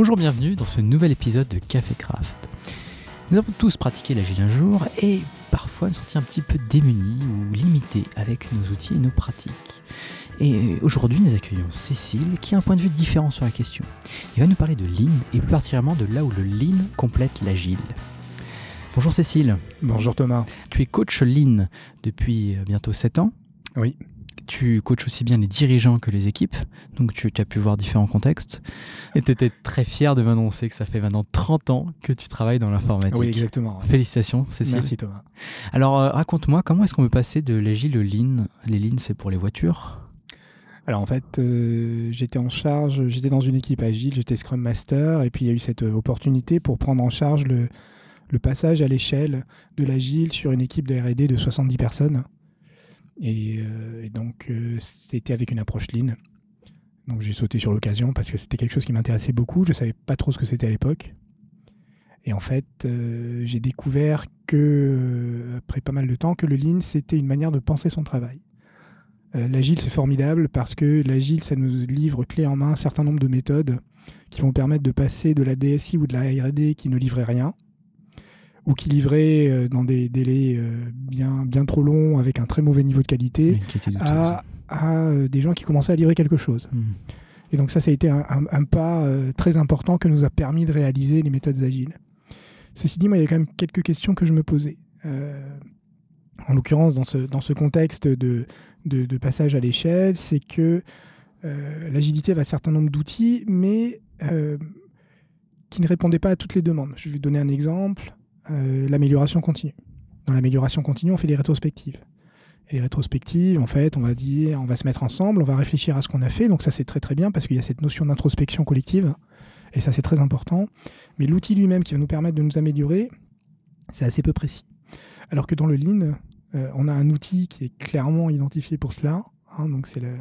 Bonjour, bienvenue dans ce nouvel épisode de Café Craft. Nous avons tous pratiqué l'agile un jour et parfois nous sentis un petit peu démunis ou limités avec nos outils et nos pratiques. Et aujourd'hui, nous accueillons Cécile qui a un point de vue différent sur la question. Il va nous parler de Lean et plus particulièrement de là où le Lean complète l'agile. Bonjour Cécile. Bonjour Thomas. Tu es coach Lean depuis bientôt 7 ans. Oui. Tu coaches aussi bien les dirigeants que les équipes, donc tu, as pu voir différents contextes. Et tu étais très fier de m'annoncer que ça fait maintenant 30 ans que tu travailles dans l'informatique. Oui, exactement. Félicitations, Cécile. Merci Thomas. Alors euh, raconte-moi, comment est-ce qu'on peut passer de l'agile au lean Les lean, c'est pour les voitures? Alors en fait, euh, j'étais en charge, j'étais dans une équipe agile, j'étais Scrum Master, et puis il y a eu cette euh, opportunité pour prendre en charge le, le passage à l'échelle de l'agile sur une équipe de RD de 70 personnes. Euh, et, donc, euh, c'était avec une approche lean. Donc, j'ai sauté sur l'occasion parce que c'était quelque chose qui m'intéressait beaucoup. Je ne savais pas trop ce que c'était à l'époque. Et en fait, euh, j'ai découvert que, après pas mal de temps, que le lean, c'était une manière de penser son travail. l'agile, c'est formidable parce que l'agile, ça nous livre clé en main un certain nombre de méthodes qui vont permettre de passer de la DSI ou de la RD qui ne livrait rien ou qui livraient euh, dans des délais euh, bien, bien trop longs avec un très mauvais niveau de qualité à, euh, des gens qui commençaient à livrer quelque chose. Hmm. Et donc ça, ça a été un, pas très important que nous a permis de réaliser les méthodes agiles. Ceci dit, moi, il y a quand même quelques questions que je me posais. en l'occurrence, dans ce, dans ce contexte de, de, passage à l'échelle, c'est que l'agilité avait un certain nombre d'outils, mais qui ne répondaient pas à toutes les demandes. Je vais donner un exemple. Euh, l'amélioration continue. Dans l'amélioration continue, on fait des rétrospectives. Et les rétrospectives, en fait, on va dire, on va se mettre ensemble, on va réfléchir à ce qu'on a fait. Donc ça, c'est très très bien parce qu'il y a cette notion d'introspection collective. Et ça, c'est très important. Mais l'outil lui-même qui va nous permettre de nous améliorer, c'est assez peu précis. Alors que dans le Lean, euh, on a un outil qui est clairement identifié pour cela. Hein. donc c'est le,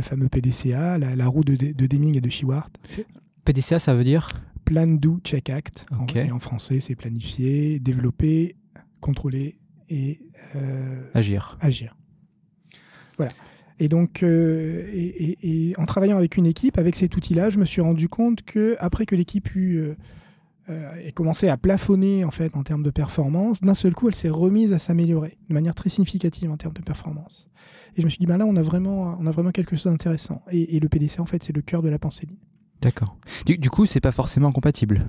fameux PDCA, la, roue de, de Deming et de Shewart. PDCA, ça veut dire? Plan, Do, Check, Act. En, français, c'est planifier, développer, contrôler et euh, agir. Agir. Voilà. Et donc, euh, et, en travaillant avec une équipe, avec cet outil-là, je me suis rendu compte que après que l'équipe eut euh, commencé à plafonner en fait en termes de performance, d'un seul coup, elle s'est remise à s'améliorer de manière très significative en termes de performance. Et je me suis dit, ben là, on a vraiment, on a vraiment quelque chose d'intéressant. Et, le PDC, en fait, c'est le cœur de la pensée ligne. D'accord. Du, du, coup, c'est pas forcément compatible.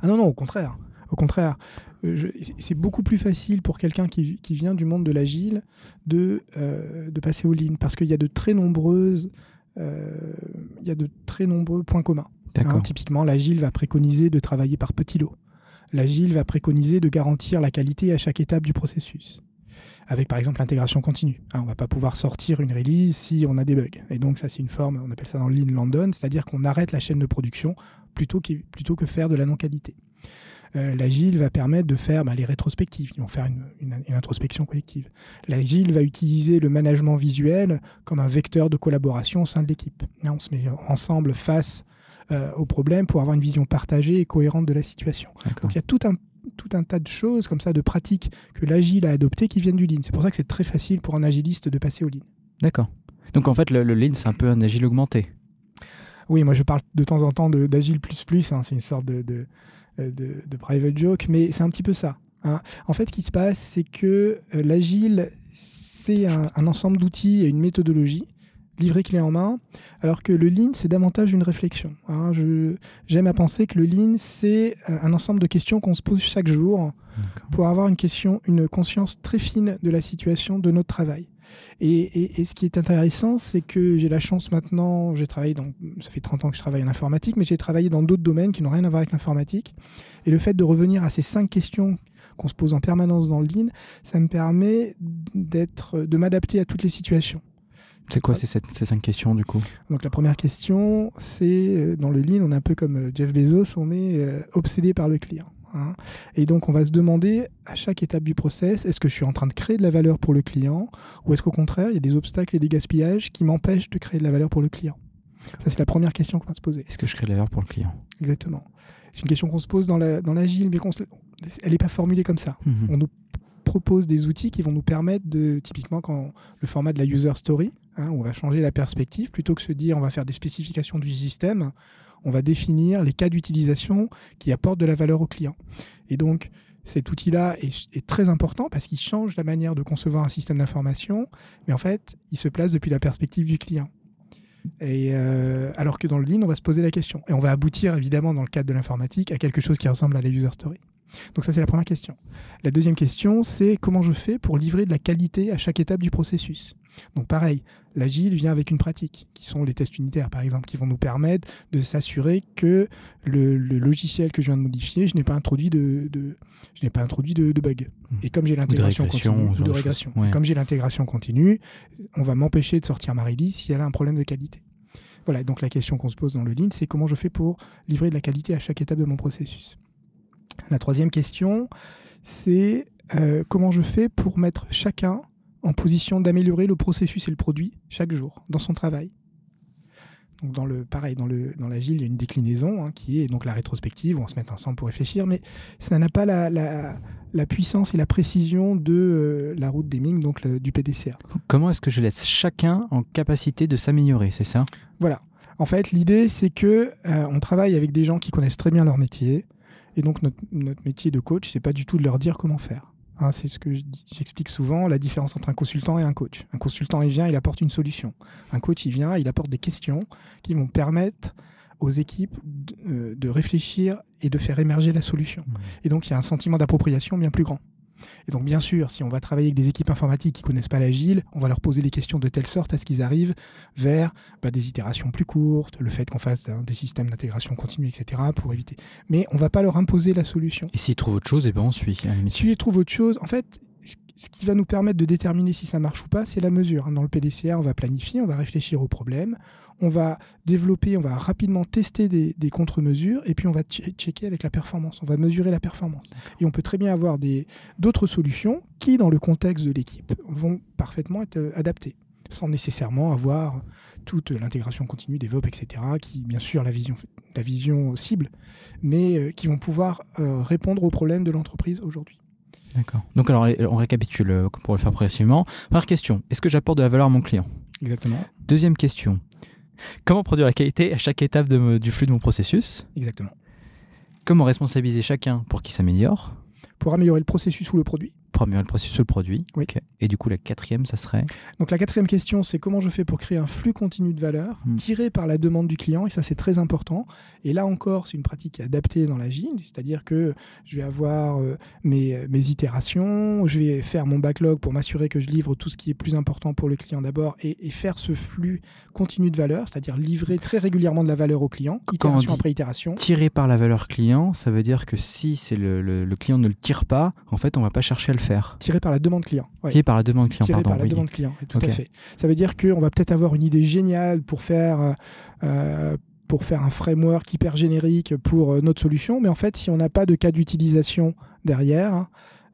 Ah non, non, au contraire. Au contraire, euh, c'est beaucoup plus facile pour quelqu'un qui, qui, vient du monde de l'agile de, euh, de passer aux lignes parce qu'il y a de très nombreuses, euh, il y a de très nombreux points communs. Hein, typiquement, l'agile va préconiser de travailler par petits lots. L'agile va préconiser de garantir la qualité à chaque étape du processus avec par exemple l'intégration continue. Hein, on ne va pas pouvoir sortir une release si on a des bugs. Et donc ça c'est une forme, on appelle ça dans Lean London, c'est-à-dire qu'on arrête la chaîne de production plutôt, plutôt que faire de la non-qualité. Euh, L'agile va permettre de faire bah, les rétrospectives, ils vont faire une, introspection collective. L'agile va utiliser le management visuel comme un vecteur de collaboration au sein de l'équipe. On se met ensemble face euh, au problème pour avoir une vision partagée et cohérente de la situation. Donc il y a tout un tout un tas de choses comme ça, de pratiques que l'agile a adoptées qui viennent du lean. C'est pour ça que c'est très facile pour un agiliste de passer au lean. D'accord. Donc en fait, le, lean, c'est un peu un agile augmenté. Oui, moi je parle de temps en temps d'agile plus plus, hein. c'est une sorte de, de, de, private joke, mais c'est un petit peu ça. Hein. En fait, ce qui se passe, c'est que euh, l'agile, c'est un, un, ensemble d'outils et une méthodologie livré clé en main, alors que le lean, c'est davantage une réflexion. Hein. J'aime à penser que le lean, c'est euh, un ensemble de questions qu'on se pose chaque jour pour avoir une, question, une conscience très fine de la situation de notre travail. Et, ce qui est intéressant, c'est que j'ai la chance maintenant, j'ai travaillé dans, ça fait 30 ans que je travaille en informatique, mais j'ai travaillé dans d'autres domaines qui n'ont rien à voir avec l'informatique. Et le fait de revenir à ces cinq questions qu'on se pose en permanence dans le lean, ça me permet de m'adapter à toutes les situations. C'est quoi ces, ces, cinq questions du coup? Donc la première question, c'est euh, dans le lean, on est un peu comme euh, Jeff Bezos, on est euh, obsédé par le client. Hein. Et donc on va se demander à chaque étape du process, est-ce que je suis en train de créer de la valeur pour le client ou est-ce qu'au contraire, il y a des obstacles et des gaspillages qui m'empêchent de créer de la valeur pour le client? Ça c'est la première question qu'on va se poser. Est-ce que je crée de la valeur pour le client? Exactement. C'est une question qu'on se pose dans l'agile, dans mais elle n'est pas formulée comme ça. Mhm. On nous propose des outils qui vont nous permettre de, typiquement quand le format de la user story, Hein, on va changer la perspective. Plutôt que se dire on va faire des spécifications du système, on va définir les cas d'utilisation qui apportent de la valeur au client. Et donc, cet outil-là est, très important parce qu'il change la manière de concevoir un système d'information, mais en fait, il se place depuis la perspective du client. Et euh, alors que dans le Lean, on va se poser la question. Et on va aboutir, évidemment, dans le cadre de l'informatique, à quelque chose qui ressemble à la user story. Donc ça, c'est la première question. La deuxième question, c'est comment je fais pour livrer de la qualité à chaque étape du processus? Donc pareil, l'agile vient avec une pratique, qui sont les tests unitaires par exemple, qui vont nous permettre de s'assurer que le, logiciel que je viens de modifier, je n'ai pas introduit de, je n'ai pas introduit de, bug. Mmh. Et comme j'ai l'intégration continue, ou de régression, comme j'ai l'intégration continue, on va m'empêcher de sortir ma release si elle a un problème de qualité. Voilà, donc la question qu'on se pose dans le Lean, c'est comment je fais pour livrer de la qualité à chaque étape de mon processus? La troisième question, c'est euh, comment je fais pour mettre chacun en position d'améliorer le processus et le produit chaque jour dans son travail? Donc dans le pareil dans le dans l'agile il y a une déclinaison hein, qui est donc la rétrospective où on se met ensemble pour réfléchir mais ça n'a pas la, la, puissance et la précision de euh, la route d'Eming donc du PDCA. Comment est-ce que je laisse chacun en capacité de s'améliorer c'est ça? Voilà en fait l'idée c'est que euh, on travaille avec des gens qui connaissent très bien leur métier et donc notre, notre métier de coach c'est pas du tout de leur dire comment faire Hein, c'est ce que j'explique souvent, la différence entre un consultant et un coach. Un consultant, il vient, il apporte une solution. Un coach, il vient, il apporte des questions qui vont permettre aux équipes de, euh, de réfléchir et de faire émerger la solution. Mmh. Et donc, il y a un sentiment d'appropriation bien plus grand. Et donc, bien sûr, si on va travailler avec des équipes informatiques qui connaissent pas l'agile, on va leur poser des questions de telle sorte à ce qu'ils arrivent vers bah, des itérations plus courtes, le fait qu'on fasse des systèmes d'intégration continue, etc., pour éviter. Mais on va pas leur imposer la solution. Et s'ils trouvent autre chose, et eh ben on suit. S'ils trouvent autre chose, en fait, ce qui va nous permettre de déterminer si ça marche ou pas, c'est la mesure. Dans le PDCA, on va planifier, on va réfléchir au problème, on va développer, on va rapidement tester des, contre-mesures et puis on va checker avec la performance. On va mesurer la performance. Et on peut très bien avoir d'autres solutions qui, dans le contexte de l'équipe, vont parfaitement être euh, adaptées, sans nécessairement avoir toute l'intégration continue des VOP, etc., qui, bien sûr, la vision, la vision cible, mais euh, qui vont pouvoir euh, répondre aux problèmes de l'entreprise aujourd'hui. D'accord. Donc alors on récapitule euh, pour le faire progressivement. Première question, est-ce que j'apporte de la valeur à mon client? Exactement. Deuxième question, comment produire la qualité à chaque étape du flux de mon processus? Exactement. Comment responsabiliser chacun pour qu'il s'améliore? Pour améliorer le processus ou le produit améliorer le processus le produit. Oui. Et du coup, la quatrième, ça serait Donc la quatrième question, c'est comment je fais pour créer un flux continu de valeur hmm. tiré par la demande du client, et ça c'est très important. Et là encore, c'est une pratique adaptée dans l'agile, c'est-à-dire que je vais avoir euh, mes, mes, itérations, je vais faire mon backlog pour m'assurer que je livre tout ce qui est plus important pour le client d'abord, et, faire ce flux continu de valeur, c'est-à-dire livrer très régulièrement de la valeur au client, itération après itération. Tiré par la valeur client, ça veut dire que si c'est le, le, client ne le tire pas, en fait, on va pas chercher à le faire. Tiré par la demande client. Tiré par la demande client, Tiré par la demande client, tout à fait. Ça veut dire qu'on va peut-être avoir une idée géniale pour faire, euh, euh, pour faire un framework hyper générique pour euh, notre solution, mais en fait, si on n'a pas de cas d'utilisation derrière, hein,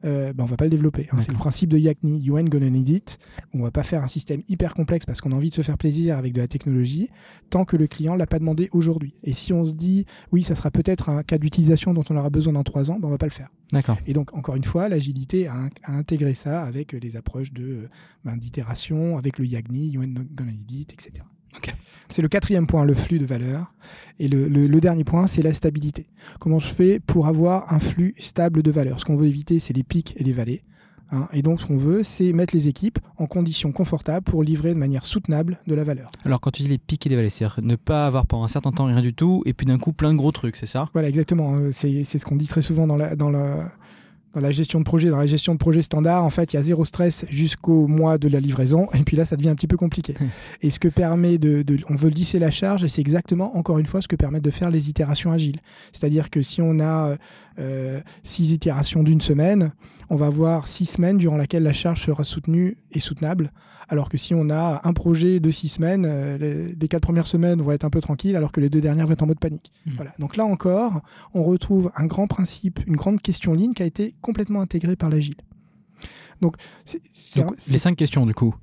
euh, ben on va pas le développer. Hein. C'est le principe de Yakni, you ain't gonna need it. On va pas faire un système hyper complexe parce qu'on a envie de se faire plaisir avec de la technologie tant que le client l'a pas demandé aujourd'hui. Et si on se dit, oui, ça sera peut-être un cas d'utilisation dont on aura besoin dans trois ans, ben on va pas le faire. D'accord. Et donc, encore une fois, l'agilité a, intégré ça avec les approches de ben, d'itération, avec le Yagni, you ain't gonna need it, etc. C'est le quatrième point, le flux de valeur. Et le, dernier point, c'est la stabilité. Comment je fais pour avoir un flux stable de valeur? Ce qu'on veut éviter, c'est les pics et les vallées. Hein. et donc, ce qu'on veut, c'est mettre les équipes en conditions confortables pour livrer de manière soutenable de la valeur. Alors, quand tu dis les pics et les vallées, c'est-à-dire ne pas avoir pendant un certain temps rien du tout, et puis d'un coup plein de gros trucs, c'est ça? Voilà, exactement. Euh, c'est ce qu'on dit très souvent dans la, dans la, dans la gestion de projet, dans la gestion de projet standard, en fait, il y a zéro stress jusqu'au mois de la livraison, et puis là, ça devient un petit peu compliqué. et ce que permet de, on veut lisser la charge, et c'est exactement, encore une fois, ce que permettent de faire les itérations agiles. C'est-à-dire que si on a euh, six itérations d'une semaine, on va avoir six semaines durant laquelle la charge sera soutenue et soutenable. Alors que si on a un projet de six semaines, euh, les, quatre premières semaines vont être un peu tranquilles, alors que les deux dernières vont être en mode panique. Hmm. Voilà. Donc là encore, on retrouve un grand principe, une grande question ligne qui a été complètement intégrée par l'agile. Donc, les cinq questions du coup.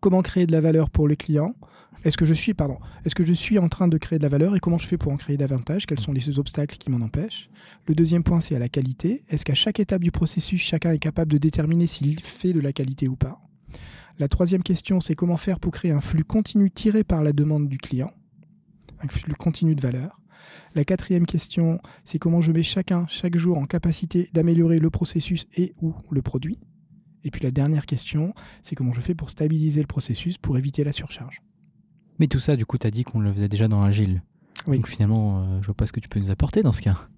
Comment créer de la valeur pour le client est-ce que je suis, en train de créer de la valeur et comment je fais pour en créer davantage? Quels sont les obstacles qui m'en empêchent? Le deuxième point, c'est à la qualité. Est-ce qu'à chaque étape du processus, chacun est capable de déterminer s'il fait de la qualité ou pas? La troisième question, c'est comment faire pour créer un flux continu tiré par la demande du client? Un flux continu de valeur. La quatrième question, c'est comment je mets chacun, chaque jour, en capacité d'améliorer le processus et ou le produit? Et puis la dernière question, c'est comment je fais pour stabiliser le processus pour éviter la surcharge? Mais tout ça, du coup, tu as dit qu'on le faisait déjà dans Agile. Oui. Donc finalement, euh, je vois pas ce que tu peux nous apporter dans ce cas.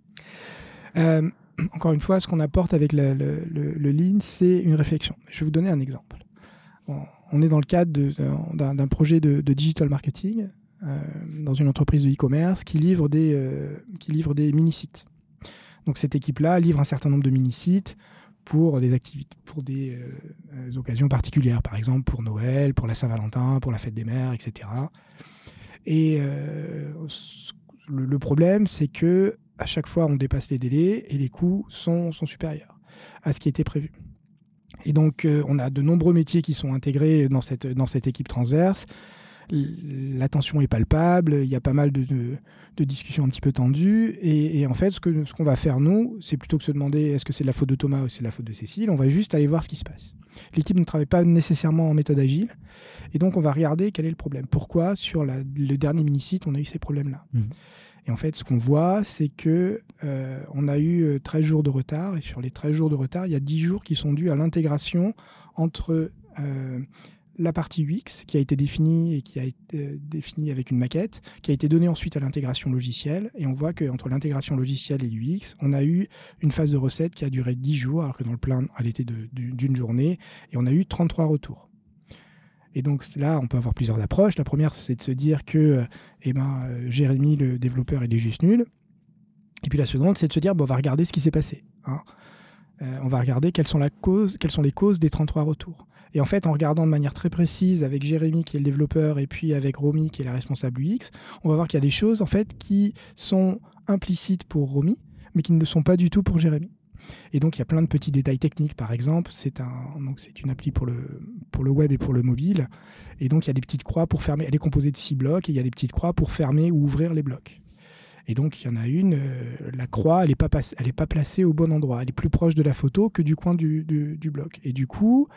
Euh, encore une fois, ce qu'on apporte avec le, le, le, le Lean, c'est une réflexion. Je vais vous donner un exemple. On, on est dans le cadre d'un projet de, de digital marketing euh, dans une entreprise de e-commerce qui livre des, euh, qui livre des mini-sites. Donc cette équipe-là livre un certain nombre de mini-sites pour des activités, pour des euh, euh, occasions particulières, par exemple pour Noël, pour la Saint-Valentin, pour la fête des mères, etc. Et euh, le, problème, c'est que à chaque fois, on dépasse les délais et les coûts sont, supérieurs à ce qui était prévu. Et donc, on a de nombreux métiers qui sont intégrés dans cette équipe transverse. L- L'attention est palpable, il y a pas mal de, de- de discussions un petit peu tendues. Et, et en fait, ce que- ce qu'on va faire, nous, c'est plutôt que se demander est-ce que c'est de la faute de Thomas ou c'est de la faute de Cécile, on va juste aller voir ce qui se passe. L'équipe ne travaille pas nécessairement en méthode agile. Et donc, on va regarder quel est le problème. Pourquoi, sur la- le dernier mini-site, on a eu ces problèmes-là? Mhm. et en fait, ce qu'on voit, c'est que euh, on a eu euh, 13 jours de retard. Et sur les 13 jours de retard, il y a 10 jours qui sont dus à l'intégration entre euh, la partie UX qui a été définie et qui a été euh, définie avec une maquette, qui a été donnée ensuite à l'intégration logicielle. Et on voit qu'entre l'intégration logicielle et l'UX, on a eu une phase de recette qui a duré 10 jours, alors que dans le plan, elle était d'une journée. Et on a eu 33 retours. Et donc là, on peut avoir plusieurs approches. La première, c'est de se dire que euh, eh ben, euh, Jérémy, le développeur, il est juste nul. Et puis la seconde, c'est de se dire, bon, on va regarder ce qui s'est passé. hein. On va regarder quelles sont, la cause, quelles sont les causes des 33 retours. Et en fait, en regardant de manière très précise avec Jérémy, qui est le développeur, et puis avec Romy, qui est la responsable UX, on va voir qu'il y a des choses en fait qui sont implicites pour Romy, mais qui ne le sont pas du tout pour Jérémy. Et donc, il y a plein de petits détails techniques. Par exemple, c'est un, une appli pour le, pour le web et pour le mobile. Et donc, il y a des petites croix pour fermer. Elle est composée de six blocs et il y a des petites croix pour fermer ou ouvrir les blocs. Et donc, il y en a une, euh, la croix, elle n'est pas, pas placée au bon endroit. Elle est plus proche de la photo que du coin du- du bloc. Et du coup,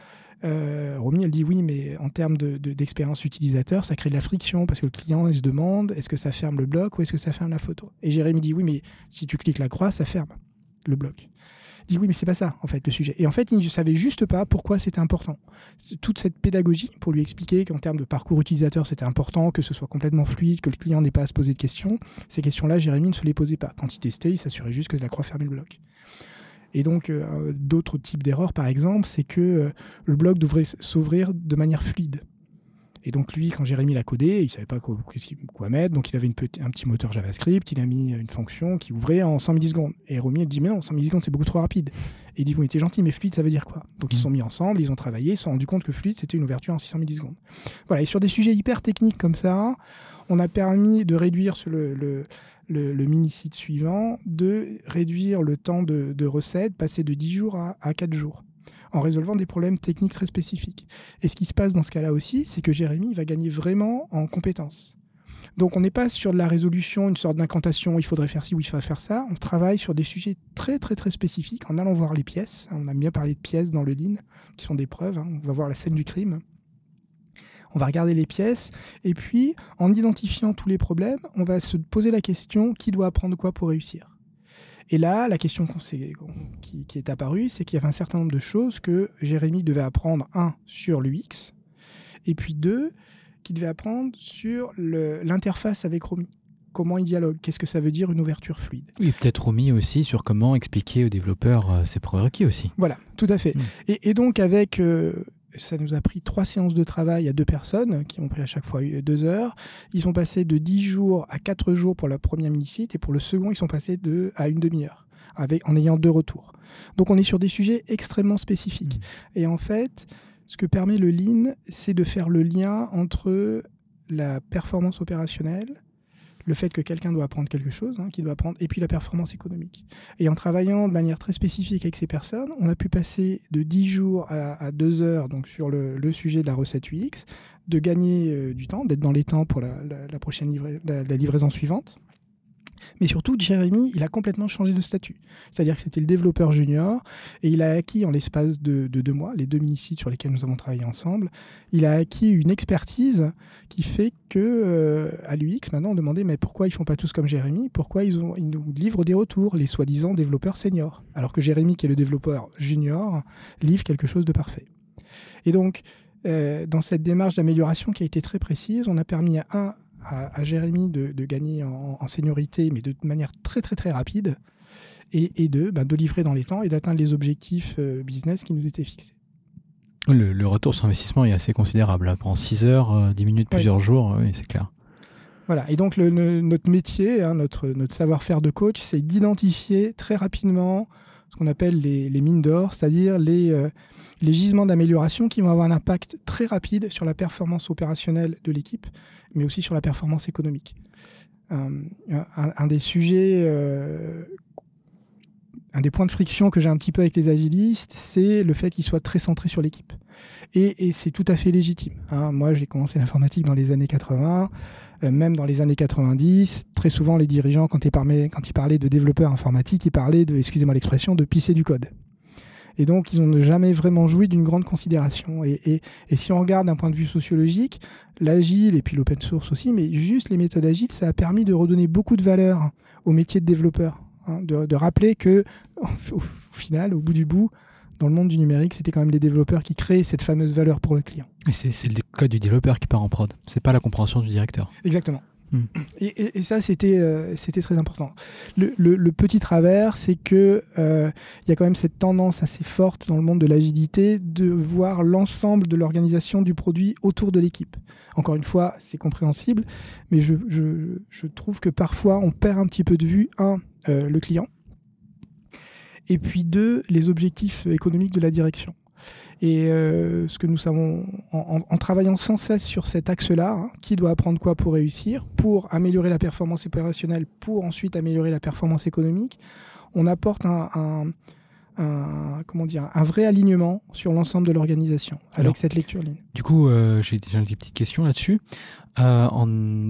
euh, Romy, elle dit oui, mais en termes de- de- d'expérience utilisateur, ça crée de la friction parce que le client, il se demande est-ce que ça ferme le bloc ou est-ce que ça ferme la photo? Et Jérémy dit oui, mais si tu cliques la croix, ça ferme le bloc. Il dit oui, mais c'est pas ça, en fait, le sujet. Et en fait, il ne savait juste pas pourquoi c'était important. Toute cette pédagogie pour lui expliquer qu'en termes de parcours utilisateur, c'était important, que ce soit complètement fluide, que le client n'ait pas à se poser de questions. Ces questions-là, Jérémy ne se les posait pas. Quand il testait, il s'assurait juste que la croix fermait le bloc. Et donc, euh, d'autres types d'erreurs, par exemple, c'est que euh, le bloc devrait s'ouvrir de manière fluide. Et donc, lui, quand Jérémy l'a codé, il savait pas quoi, quoi mettre. Donc, il avait une petit- un petit moteur JavaScript. Il a mis une fonction qui ouvrait en 100 millisecondes. Et Romy, elle dit Mais non, 100 millisecondes, c'est beaucoup trop rapide. Et il dit Oui, t'es gentil, mais fluide, ça veut dire quoi? Donc, ils se sont mis ensemble, ils ont travaillé, ils se sont rendus compte que fluide, c'était une ouverture en 600 millisecondes. Voilà. Et sur des sujets hyper techniques comme ça, on a permis de réduire sur le, le, le- le mini-site suivant, de réduire le temps de, de recette, passer de 10 jours à, à 4 jours en résolvant des problèmes techniques très spécifiques. Et ce qui se passe dans ce cas-là aussi, c'est que Jérémy va gagner vraiment en compétences. Donc on n'est pas sur de la résolution, une sorte d'incantation, il faudrait faire ci ou il faudrait faire ça. On travaille sur des sujets très très très spécifiques en allant voir les pièces. On a bien parlé de pièces dans le Lean, qui sont des preuves. hein. On va voir la scène du crime. On va regarder les pièces et puis en identifiant tous les problèmes, on va se poser la question qui doit apprendre quoi pour réussir? Et là, la question qui, qui est apparue, c'est qu'il y avait un certain nombre de choses que Jérémy devait apprendre, un, sur l'UX, et puis deux, qu'il devait apprendre sur l'interface avec Romy. Comment il dialogue, qu'est-ce que ça veut dire une ouverture fluide? Et peut-être Romy aussi sur comment expliquer aux développeurs euh, ses prérequis aussi. Voilà, tout à fait. Mm. Et, et donc avec, euh, ça nous a pris trois séances de travail à deux personnes, qui ont pris à chaque fois deux heures. Ils sont passés de 10 jours à 4 jours pour la première mini-site, et pour le second, ils sont passés de, à une demi-heure, avec, en ayant deux retours. Donc on est sur des sujets extrêmement spécifiques. Et en fait, ce que permet le Lean, c'est de faire le lien entre la performance opérationnelle, le fait que quelqu'un doit apprendre quelque chose, hein, doit apprendre, et puis la performance économique. Et en travaillant de manière très spécifique avec ces personnes, on a pu passer de 10 jours à, à 2 heures donc sur le, sujet de la recette UX, de gagner euh, du temps, d'être dans les temps pour la, prochaine la livraison suivante. Mais surtout, Jérémy, il a complètement changé de statut. C'est-à-dire que c'était le développeur junior et il a acquis en l'espace de, deux mois, les deux mini-sites sur lesquels nous avons travaillé ensemble, il a acquis une expertise qui fait que euh, à l'UX, maintenant, on demandait mais pourquoi ils font pas tous comme Jérémy Pourquoi ils, ont, nous livrent des retours, les soi-disant développeurs seniors? Alors que Jérémy, qui est le développeur junior, livre quelque chose de parfait. Et donc, euh, dans cette démarche d'amélioration qui a été très précise, on a permis à un à, Jérémy de, gagner en, seniorité, mais de manière très très très rapide, et, deux, bah, de livrer dans les temps et d'atteindre les objectifs euh, business qui nous étaient fixés. Le, retour sur investissement est assez considérable. Hein. Pendant 6 heures, 10 euh, minutes, plusieurs jours, oui, c'est clair. Voilà, et donc notre métier, hein, notre, notre savoir-faire de coach, c'est d'identifier très rapidement qu'on appelle les, mines d'or, c'est-à-dire les, euh, les gisements d'amélioration qui vont avoir un impact très rapide sur la performance opérationnelle de l'équipe, mais aussi sur la performance économique. Euh, un, des sujets, euh, un des points de friction que j'ai un petit peu avec les agilistes, c'est le fait qu'ils soient très centrés sur l'équipe. Et, c'est tout à fait légitime. Hein. Moi, j'ai commencé l'informatique dans les années 80. Euh, même dans les années 90, très souvent les dirigeants, quand ils, parlaient, quand ils de développeurs informatiques, ils parlaient de, excusez-moi l'expression, de pisser du code. Et donc, ils n'ont jamais vraiment joui d'une grande considération. Et, si on regarde d'un point de vue sociologique, l'agile et puis l'open source aussi, mais juste les méthodes agiles, ça a permis de redonner beaucoup de valeur au métier de développeur. Hein, de, rappeler que, au, final, au bout du bout, dans le monde du numérique, c'était quand même les développeurs qui créaient cette fameuse valeur pour le client. Et c'est le code du développeur qui part en prod, c'est pas la compréhension du directeur. Exactement. Hmm. Et, ça, c'était euh, très important. Le, petit travers, c'est que euh, il y a quand même cette tendance assez forte dans le monde de l'agilité de voir l'ensemble de l'organisation du produit autour de l'équipe. Encore une fois, c'est compréhensible, mais je, je, je, trouve que parfois on perd un petit peu de vue, un, euh, le client, et puis deux, les objectifs économiques de la direction. Et euh, ce que nous savons, en, travaillant sans cesse sur cet axe-là, hein, qui doit apprendre quoi pour réussir, pour améliorer la performance opérationnelle, pour ensuite améliorer la performance économique, on apporte un, un, comment dire, un vrai alignement sur l'ensemble de l'organisation avec cette lecture ligne. Du coup, euh, j'ai déjà une petite question là-dessus. Euh,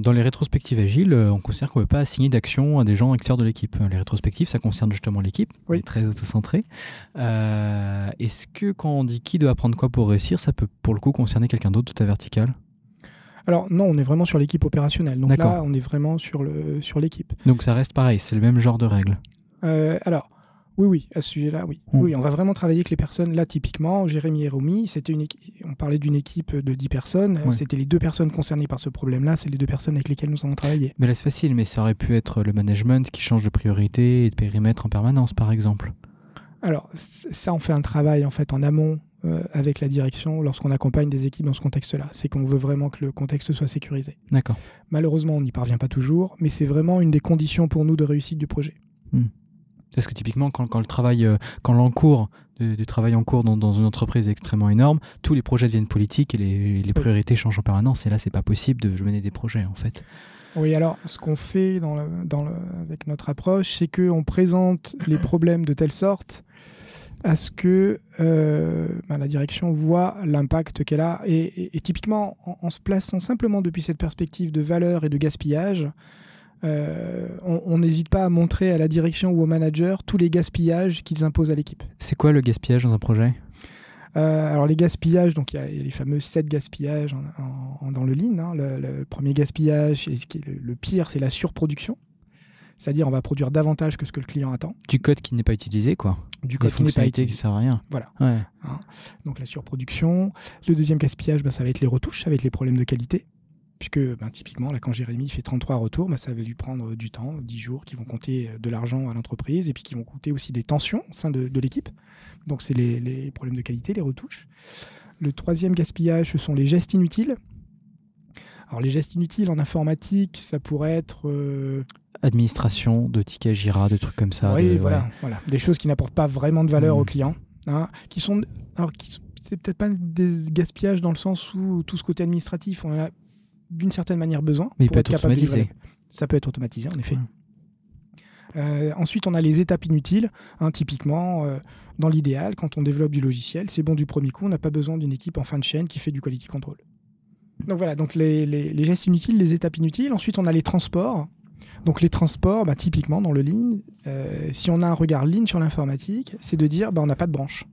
dans les rétrospectives agiles, euh, on considère qu'on ne peut pas assigner d'action à des gens extérieurs de l'équipe. Les rétrospectives, ça concerne justement l'équipe, oui. très auto-centré. Est-ce que quand on dit qui doit apprendre quoi pour réussir, ça peut pour le coup concerner quelqu'un d'autre de ta verticale alors non, on est vraiment sur l'équipe opérationnelle. Donc là, on est vraiment sur l'équipe. Sur Donc ça reste pareil, c'est le même genre de règles. alors, oui, oui, à ce sujet-là, oui. Mm. Oui, on va vraiment travailler avec les personnes. Là, typiquement, Jérémy et Romy, c'était une on parlait d'une équipe de 10 personnes. C'était les deux personnes concernées par ce problème-là. C'est les deux personnes avec lesquelles nous avons travaillé. Mais là, c'est facile, mais ça aurait pu être le management qui change de priorité et de périmètre en permanence, par exemple. Alors, ça, on fait un travail en fait en amont euh, avec la direction lorsqu'on accompagne des équipes dans ce contexte-là. C'est qu'on veut vraiment que le contexte soit sécurisé. D'accord. Malheureusement, on n'y parvient pas toujours, mais c'est vraiment une des conditions pour nous de réussite du projet. Hmm. Parce que typiquement, quand, le travail, euh, quand l'encours du travail en cours dans, une entreprise est extrêmement énorme, tous les projets deviennent politiques et les, priorités changent en permanence. Et là, c'est pas possible de mener des projets, en fait. Oui, alors ce qu'on fait dans dans avec notre approche, c'est qu'on présente les problèmes de telle sorte à ce que euh, ben, la direction voit l'impact qu'elle a. Et, typiquement, en, se plaçant simplement depuis cette perspective de valeur et de gaspillage, euh, on n'hésite pas à montrer à la direction ou au manager tous les gaspillages qu'ils imposent à l'équipe. C'est quoi le gaspillage dans un projet? Euh, alors les gaspillages, donc il y, a les fameux 7 gaspillages dans le lean. Hein. Le, premier gaspillage, ce qui est le, pire, c'est la surproduction. C'est-à-dire on va produire davantage que ce que le client attend. Du code qui n'est pas utilisé, quoi. Du code qui n'est pas utilisé. qui sert à rien. Voilà. Hein. Donc la surproduction. Le deuxième gaspillage, bah, ça va être les retouches, ça va être les problèmes de qualité puisque ben, typiquement, là, quand Jérémy fait 33 retours, ben, ça va lui prendre du temps, 10 jours, qui vont compter euh, de l'argent à l'entreprise, et puis qui vont coûter aussi des tensions au sein de, l'équipe. Donc c'est les, problèmes de qualité, les retouches. Le troisième gaspillage, ce sont les gestes inutiles. Alors les gestes inutiles en informatique, ça pourrait être... Euh, Administration de tickets Jira, de trucs comme ça. Oui, voilà, voilà. Des choses qui n'apportent pas vraiment de valeur mmh. au client. Hein, qui sont... Alors, qui c'est peut-être pas des gaspillages dans le sens où tout ce côté administratif, on a d'une certaine manière besoin. Mais il peut être, automatisé. Ça peut être automatisé, en effet. Euh, ensuite, on a les étapes inutiles. Hein, typiquement, euh, dans l'idéal, quand on développe du logiciel, c'est bon du premier coup, on n'a pas besoin d'une équipe en fin de chaîne qui fait du quality control. Donc voilà, donc les, gestes inutiles, les étapes inutiles. Ensuite, on a les transports. Donc les transports, bah, typiquement dans le lean, euh, si on a un regard lean sur l'informatique, c'est de dire bah, on n'a pas de branche.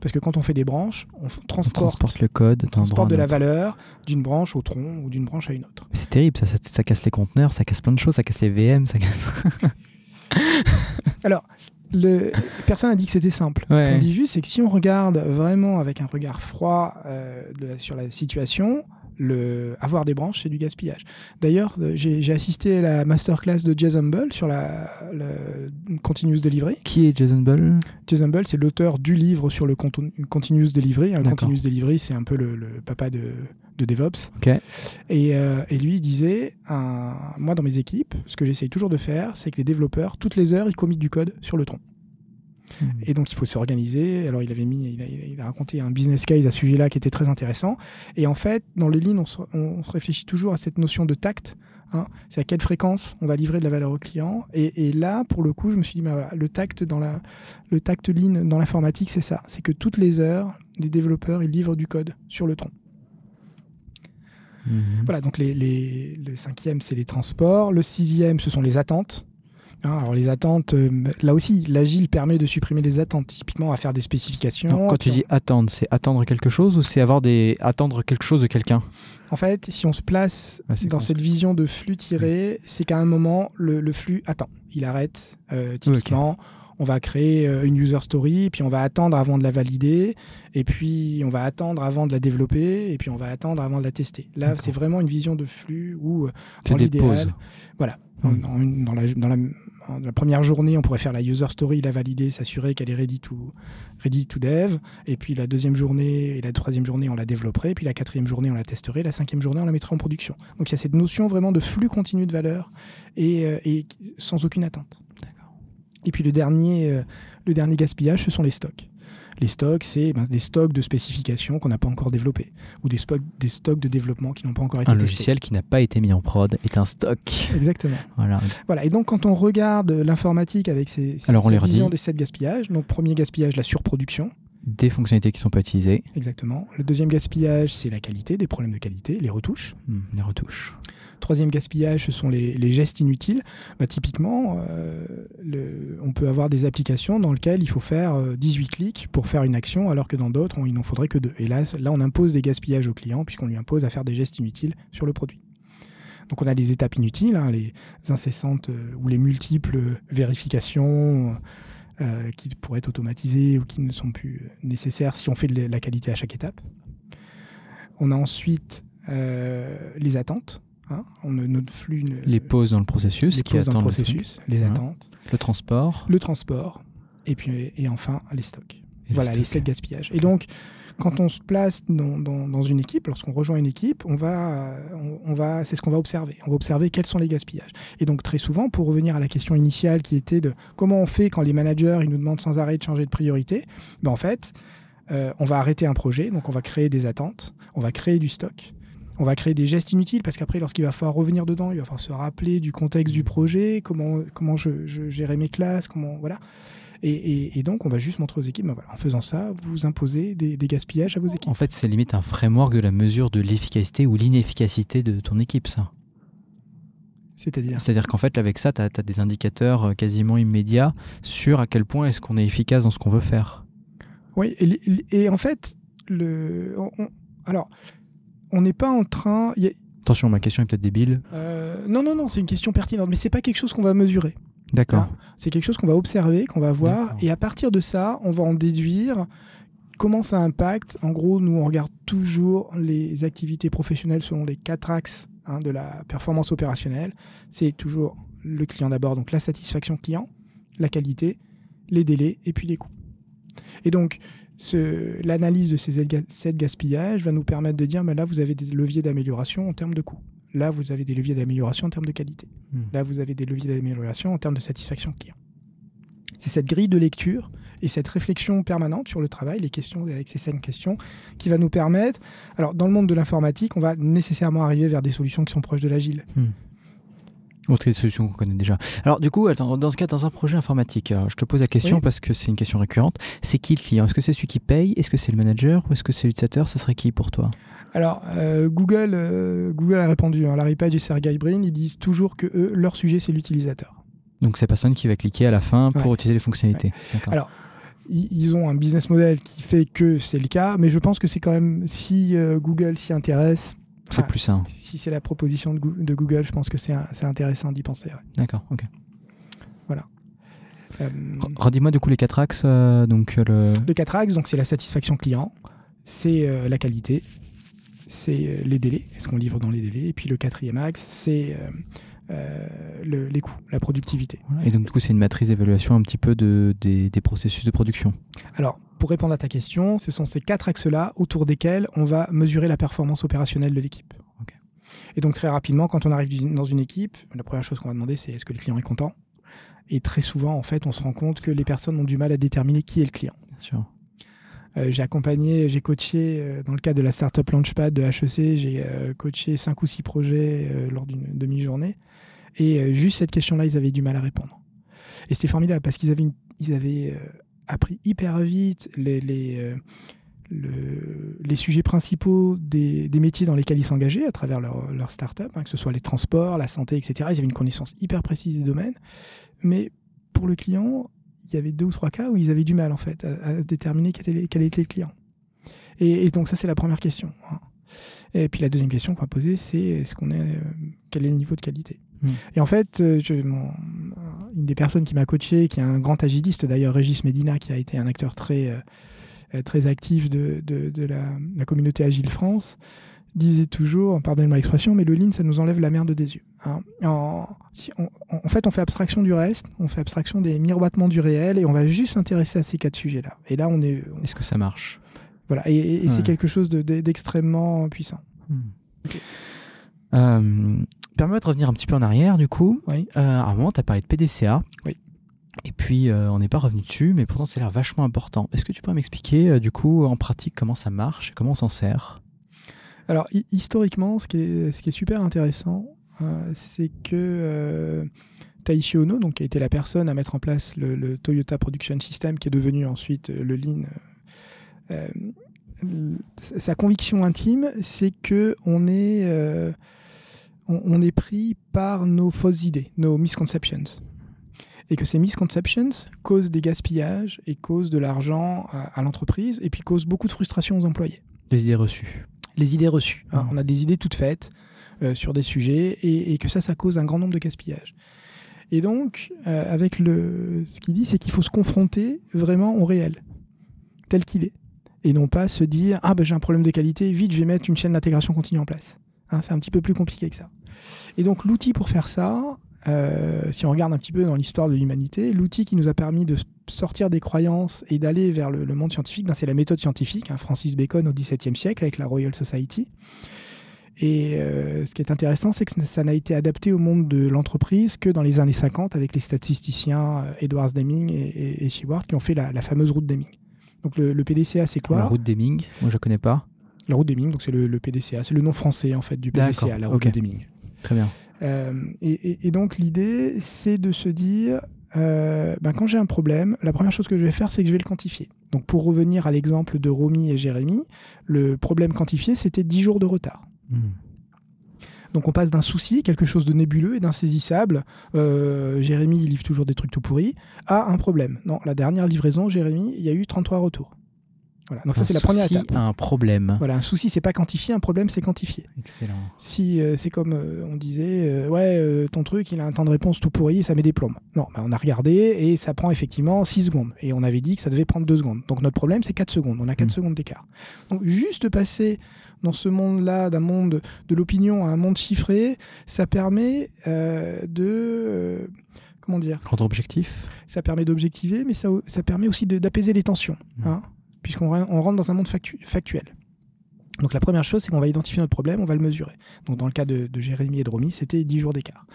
Parce que quand on fait des branches, on transporte, le code. transporte de la valeur d'une branche au tronc ou d'une branche à une autre. C'est terrible, ça, ça, ça casse les conteneurs, ça casse plein de choses, ça casse les VM, ça casse. Alors, le, personne n'a dit que c'était simple. Ce qu'on dit juste, c'est que si on regarde vraiment avec un regard froid euh, de la- sur la situation, le, avoir des branches, c'est du gaspillage. D'ailleurs, euh, j'ai assisté à la masterclass de Jason Bull sur la, continuous delivery. Qui est Jason Bull Jason Bull, c'est l'auteur du livre sur le continuous delivery. Un continuous delivery, c'est un peu le, le papa de, de DevOps. Et, euh, et lui, il disait, un- moi dans mes équipes, ce que j'essaye toujours de faire, c'est que les développeurs, toutes les heures, ils committent du code sur le tronc. Et donc, il faut s'organiser. Alors, il avait mis, il a, il a raconté un business case à ce sujet-là qui était très intéressant. Et en fait, dans le lean, on se, on se réfléchit toujours à cette notion de tact. hein. c'est à quelle fréquence on va livrer de la valeur au client. Et, et là, pour le coup, je me suis dit, bah voilà, le tact dans la, le tact lean dans l'informatique, c'est ça. C'est que toutes les heures, les développeurs, ils livrent du code sur le tronc. Mhm. Voilà, donc les, les- le cinquième, c'est les transports. Le sixième, ce sont les attentes. Hein, alors les attentes, euh, là aussi, l'agile permet de supprimer les attentes. Typiquement, va faire des spécifications. Donc, quand tu dis attendre, c'est attendre quelque chose ou c'est avoir des attendre quelque chose de quelqu'un? En fait, si on se place c'est dans cette vision de flux tiré, c'est qu'à un moment, le, le flux attend. Il arrête. Euh, typiquement, on va créer euh, une user story, puis on va attendre avant de la valider, et puis on va attendre avant de la développer, et puis on va attendre avant de la tester. Là, c'est vraiment une vision de flux où, dans des l'idéal. Voilà. Dans, Mm. dans une- dans la, dans la- en- la première journée, on pourrait faire la user story, la valider, s'assurer qu'elle est ready to, ready to dev. Et puis la deuxième journée et la troisième journée, on la développerait. Puis la quatrième journée, on la testerait. La cinquième journée, on la mettrait en production. Donc il y a cette notion vraiment de flux continu de valeur et, euh, et sans aucune attente. Et puis le dernier, euh, le dernier gaspillage, ce sont les stocks. Les stocks, c'est ben, des stocks de spécifications qu'on n'a pas encore développés ou des, stocks- des stocks de développement qui n'ont pas encore été Un testés. logiciel qui n'a pas été mis en prod est un stock. Exactement. Voilà. Voilà, et donc quand on regarde l'informatique avec ses, ses- Alors, on les des sept gaspillages, donc premier gaspillage, la surproduction, Des fonctionnalités qui sont pas utilisées, exactement. Le deuxième gaspillage, c'est la qualité, des problèmes de qualité, les retouches. Hmm, les retouches. Troisième gaspillage, ce sont les, gestes inutiles. Bah, typiquement, euh, on peut avoir des applications dans lesquelles il faut faire euh, 18 clics pour faire une action, alors que dans d'autres, il n'en faudrait que deux. Et là, là, on impose des gaspillages au client, puisqu'on lui impose à faire des gestes inutiles sur le produit. Donc on a les étapes inutiles, hein, les incessantes euh, ou les multiples vérifications euh, qui pourraient être automatisées ou qui ne sont plus nécessaires si on fait de la qualité à chaque étape. On a ensuite euh, les attentes. Hein. On a notre flux, ne- Les pauses dans le processus les qui pauses dans le processus, les attentes, Le transport. le transport, et puis et enfin les stocks. et voilà, le les stock. sept gaspillages. Et donc, quand on se place dans, dans- dans une équipe, lorsqu'on rejoint une équipe, on va, on, on va, c'est ce qu'on va observer. On va observer quels sont les gaspillages. Et donc, très souvent, pour revenir à la question initiale qui était de comment on fait quand les managers ils nous demandent sans arrêt de changer de priorité, ben en fait, euh, on va arrêter un projet, donc on va créer des attentes, on va créer du stock. On va créer des gestes inutiles parce qu'après, lorsqu'il va falloir revenir dedans, il va falloir se rappeler du contexte du projet, comment, comment je, je gérais mes classes, comment voilà. Et, et- et donc, on va juste montrer aux équipes, ben voilà, en faisant ça, vous imposez des, des gaspillages à vos équipes. En fait, c'est limite un framework de la mesure de l'efficacité ou l'inefficacité de ton équipe, ça. C'est-à-dire C'est-à-dire qu'en fait, avec ça, tu as, des indicateurs euh, quasiment immédiats sur à quel point est-ce qu'on est efficace dans ce qu'on veut faire. Oui, et, en fait, le, on- on- alors, on n'est pas en train. y a- Attention, ma question est peut-être débile. euh, non, non, non, c'est une question pertinente, mais c'est pas quelque chose qu'on va mesurer. D'accord. C'est quelque chose qu'on va observer, qu'on va voir, et à partir de ça, on va en déduire comment ça impacte. En gros, nous, on regarde toujours les activités professionnelles selon les quatre axes hein, de la performance opérationnelle. C'est toujours le client d'abord, donc la satisfaction client, la qualité, les délais et puis les coûts. Et donc, l'analyse de ces sept gaspillages va nous permettre de dire, mais là, vous avez des leviers d'amélioration en termes de coûts. Là, vous avez des leviers d'amélioration en termes de qualité. Hmm. Là, vous avez des leviers d'amélioration en termes de satisfaction client. C'est cette grille de lecture et cette réflexion permanente sur le travail, les questions avec ces cinq questions, qui va nous permettre. Alors, dans le monde de l'informatique, on va nécessairement arriver vers des solutions qui sont proches de l'agile. Hmm. Autre des solutions qu'on connaît déjà. Alors du coup, attends, dans ce cas, dans un projet informatique, alors, je te pose la question Oui. parce que c'est une question récurrente. C'est qui le client? Est-ce que c'est celui qui paye? Est-ce que c'est le manager? Ou est-ce que c'est l'utilisateur? Ça serait qui pour toi? Alors, euh, Google, euh, Google a répondu. Hein, Larry Page et Sergey Brin, ils disent toujours que eux, leur sujet, c'est l'utilisateur. Donc c'est la personne qui va cliquer à la fin pour Ouais. utiliser les fonctionnalités. Alors, Ils ils ont un business model qui fait que c'est le cas, mais je pense que c'est quand même, si euh, Google s'y intéresse, c'est ah, plus ça. si c'est la proposition de, Goo- de Google, je pense que c'est intéressant d'y penser. ouais. D'accord, ok. Euh, Redis-moi du coup les quatre axes. euh, donc euh, le... Le 4 axes, donc c'est la satisfaction client, c'est euh, la qualité, c'est les délais, est-ce qu'on livre dans les délais, et puis le quatrième axe, c'est le- les coûts, la productivité. voilà. Et donc du coup c'est une matrice d'évaluation un petit peu de, des, des processus de production. Alors, pour répondre à ta question, ce sont ces quatre axes-là autour desquels on va mesurer la performance opérationnelle de l'équipe. Et donc très rapidement, quand on arrive dans une équipe, la première chose qu'on va demander, c'est est-ce que le client est content? Et très souvent, en fait, on se rend compte que les personnes ont du mal à déterminer qui est le client. Bien sûr. Euh, j'ai accompagné, j'ai coaché euh, dans le cadre de la Startup Launchpad de HEC, j'ai euh, coaché cinq ou six projets lors d'une demi-journée. Et juste cette question-là, ils avaient du mal à répondre. Et c'était formidable parce qu'ils avaient, une- ils avaient appris hyper vite les, euh, sujets principaux des, métiers dans lesquels ils s'engageaient à travers leur, leur startup, hein, que ce soit les transports, la santé, etc. Ils avaient une connaissance hyper précise des domaines. Mais pour le client, il y avait deux ou trois cas où ils avaient du mal en fait à, déterminer quel était, le client. Et, donc ça c'est la première question. hein. Et puis la deuxième question qu'on va poser c'est est-ce qu'on est euh, quel est le niveau de qualité? Et en fait, euh, je- mon- une des personnes qui m'a coaché, qui est un grand agiliste d'ailleurs, Régis Medina, qui a été un acteur très euh, euh, très actif de, de- de la, la communauté Agile France, disait toujours, pardonnez-moi l'expression, mais le lean, ça nous enlève la merde des yeux. hein. En, si on- en fait, on fait abstraction du reste, on fait abstraction des miroitements du réel, et on va juste s'intéresser à ces quatre sujets-là. Et là, on est... on- Est-ce que ça marche? Voilà, et, et- et Ouais. c'est quelque chose de- de- d'extrêmement puissant. Euh, Permets-moi de revenir un petit peu en arrière du coup. Oui. Euh, à un moment, tu as parlé de PDCA. Oui. Et puis, euh, on n'est pas revenu dessus, mais pourtant, c'est l'air vachement important. Est-ce que tu pourrais m'expliquer, euh, du coup, en pratique, comment ça marche et comment on s'en sert? Alors, hi- historiquement, ce qui est, ce qui est super intéressant, euh, c'est que Taishi Ono, donc, qui a été la personne à mettre en place le, le Toyota Production System, qui est devenu ensuite le Lean, sa conviction intime, c'est que on est, euh, on, on est pris par nos fausses idées, nos misconceptions. Et que ces misconceptions causent des gaspillages et causent de l'argent à- à l'entreprise et puis causent beaucoup de frustration aux employés Les idées reçues. les idées reçues. hein. Mhm. On a des idées toutes faites euh, sur des sujets et, et que ça, ça cause un grand nombre de gaspillages. Et donc, euh, avec le, ce qu'il dit, c'est qu'il faut se confronter vraiment au réel, tel qu'il est. Et non pas se dire Ah, ben j'ai un problème de qualité, vite, je vais mettre une chaîne d'intégration continue en place. Hein, c'est un petit peu plus compliqué que ça. Et donc, l'outil pour faire ça, euh, si on regarde un petit peu dans l'histoire de l'humanité, l'outil qui nous a permis de sortir des croyances et d'aller vers le, monde scientifique, ben, c'est la méthode scientifique. hein, Francis Bacon au XVIIe siècle avec la Royal Society. Et euh, ce qui est intéressant, c'est que ça n'a été adapté au monde de l'entreprise que dans les années 50 avec les statisticiens euh, Edward Deming et, et, Sheward qui ont fait la, fameuse route Deming. Donc le, le PDCA, c'est quoi? La route Deming, moi je connais pas. La route Deming, donc c'est le, le PDCA, c'est le nom français en fait du PDCA, la route ok. de Deming. Très bien. Euh, et, et- et donc l'idée, c'est de se dire, euh, ben, quand j'ai un problème, la première chose que je vais faire, c'est que je vais le quantifier. Donc pour revenir à l'exemple de Romy et Jérémy, le problème quantifié, c'était 10 jours de retard. Hmm. Donc on passe d'un souci, quelque chose de nébuleux et d'insaisissable, euh, Jérémy il livre toujours des trucs tout pourris, à un problème. Non, la dernière livraison, Jérémy, il y a eu 33 retours. Voilà, donc ça Un c'est la première souci, étape. Un problème. Voilà, un souci c'est pas quantifié, un problème c'est quantifié. Excellent. Si euh, c'est comme euh, on disait, euh, ouais, ton truc, il a un temps de réponse tout pourri et ça met des plombes. Non, bah, on a regardé et ça prend effectivement 6 secondes. Et on avait dit que ça devait prendre 2 secondes. Donc notre problème, c'est 4 secondes. On a 4 Mm. secondes d'écart. Donc juste passer dans ce monde-là, d'un monde de l'opinion à un monde chiffré, ça permet de. comment dire? Rendre objectif Ça permet d'objectiver, mais ça, ça permet aussi d'apaiser les tensions. Mm. hein, Puisqu'on re- on rentre dans un monde factu- factuel. Donc la première chose, c'est qu'on va identifier notre problème, on va le mesurer. Donc dans le cas de, Jérémy et de Romy, c'était 10 jours d'écart.